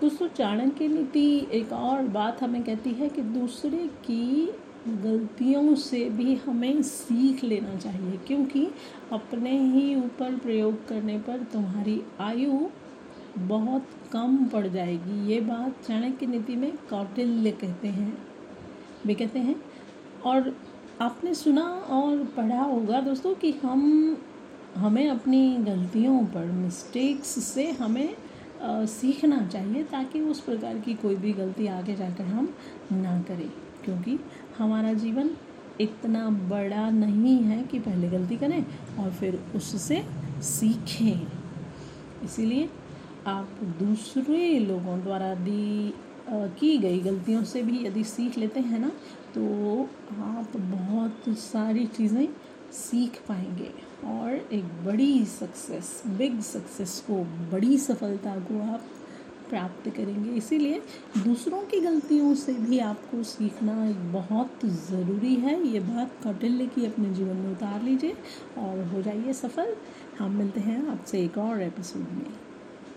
दोस्तों चाणक्य नीति एक और बात हमें कहती है कि दूसरे की गलतियों से भी हमें सीख लेना चाहिए, क्योंकि अपने ही ऊपर प्रयोग करने पर तुम्हारी आयु बहुत कम पड़ जाएगी। ये बात चाणक्य नीति में कौटिल्य कहते हैं, वे कहते हैं। और आपने सुना और पढ़ा होगा दोस्तों कि हम, हमें अपनी गलतियों पर मिस्टेक्स से हमें सीखना चाहिए ताकि उस प्रकार की कोई भी गलती आगे जाकर हम ना करें। क्योंकि हमारा जीवन इतना बड़ा नहीं है कि पहले गलती करें और फिर उससे सीखें। इसीलिए आप दूसरे लोगों द्वारा दी की गई गलतियों से भी यदि सीख लेते हैं ना तो आप बहुत सारी चीज़ें सीख पाएँगे। और एक बड़ी सक्सेस बिग सक्सेस को बड़ी सफलता को आप प्राप्त करेंगे। इसीलिए दूसरों की गलतियों से भी आपको सीखना बहुत ज़रूरी है। ये बात कौटिल्य की अपने जीवन में उतार लीजिए और हो जाइए सफल। हम मिलते हैं आपसे एक और एपिसोड में।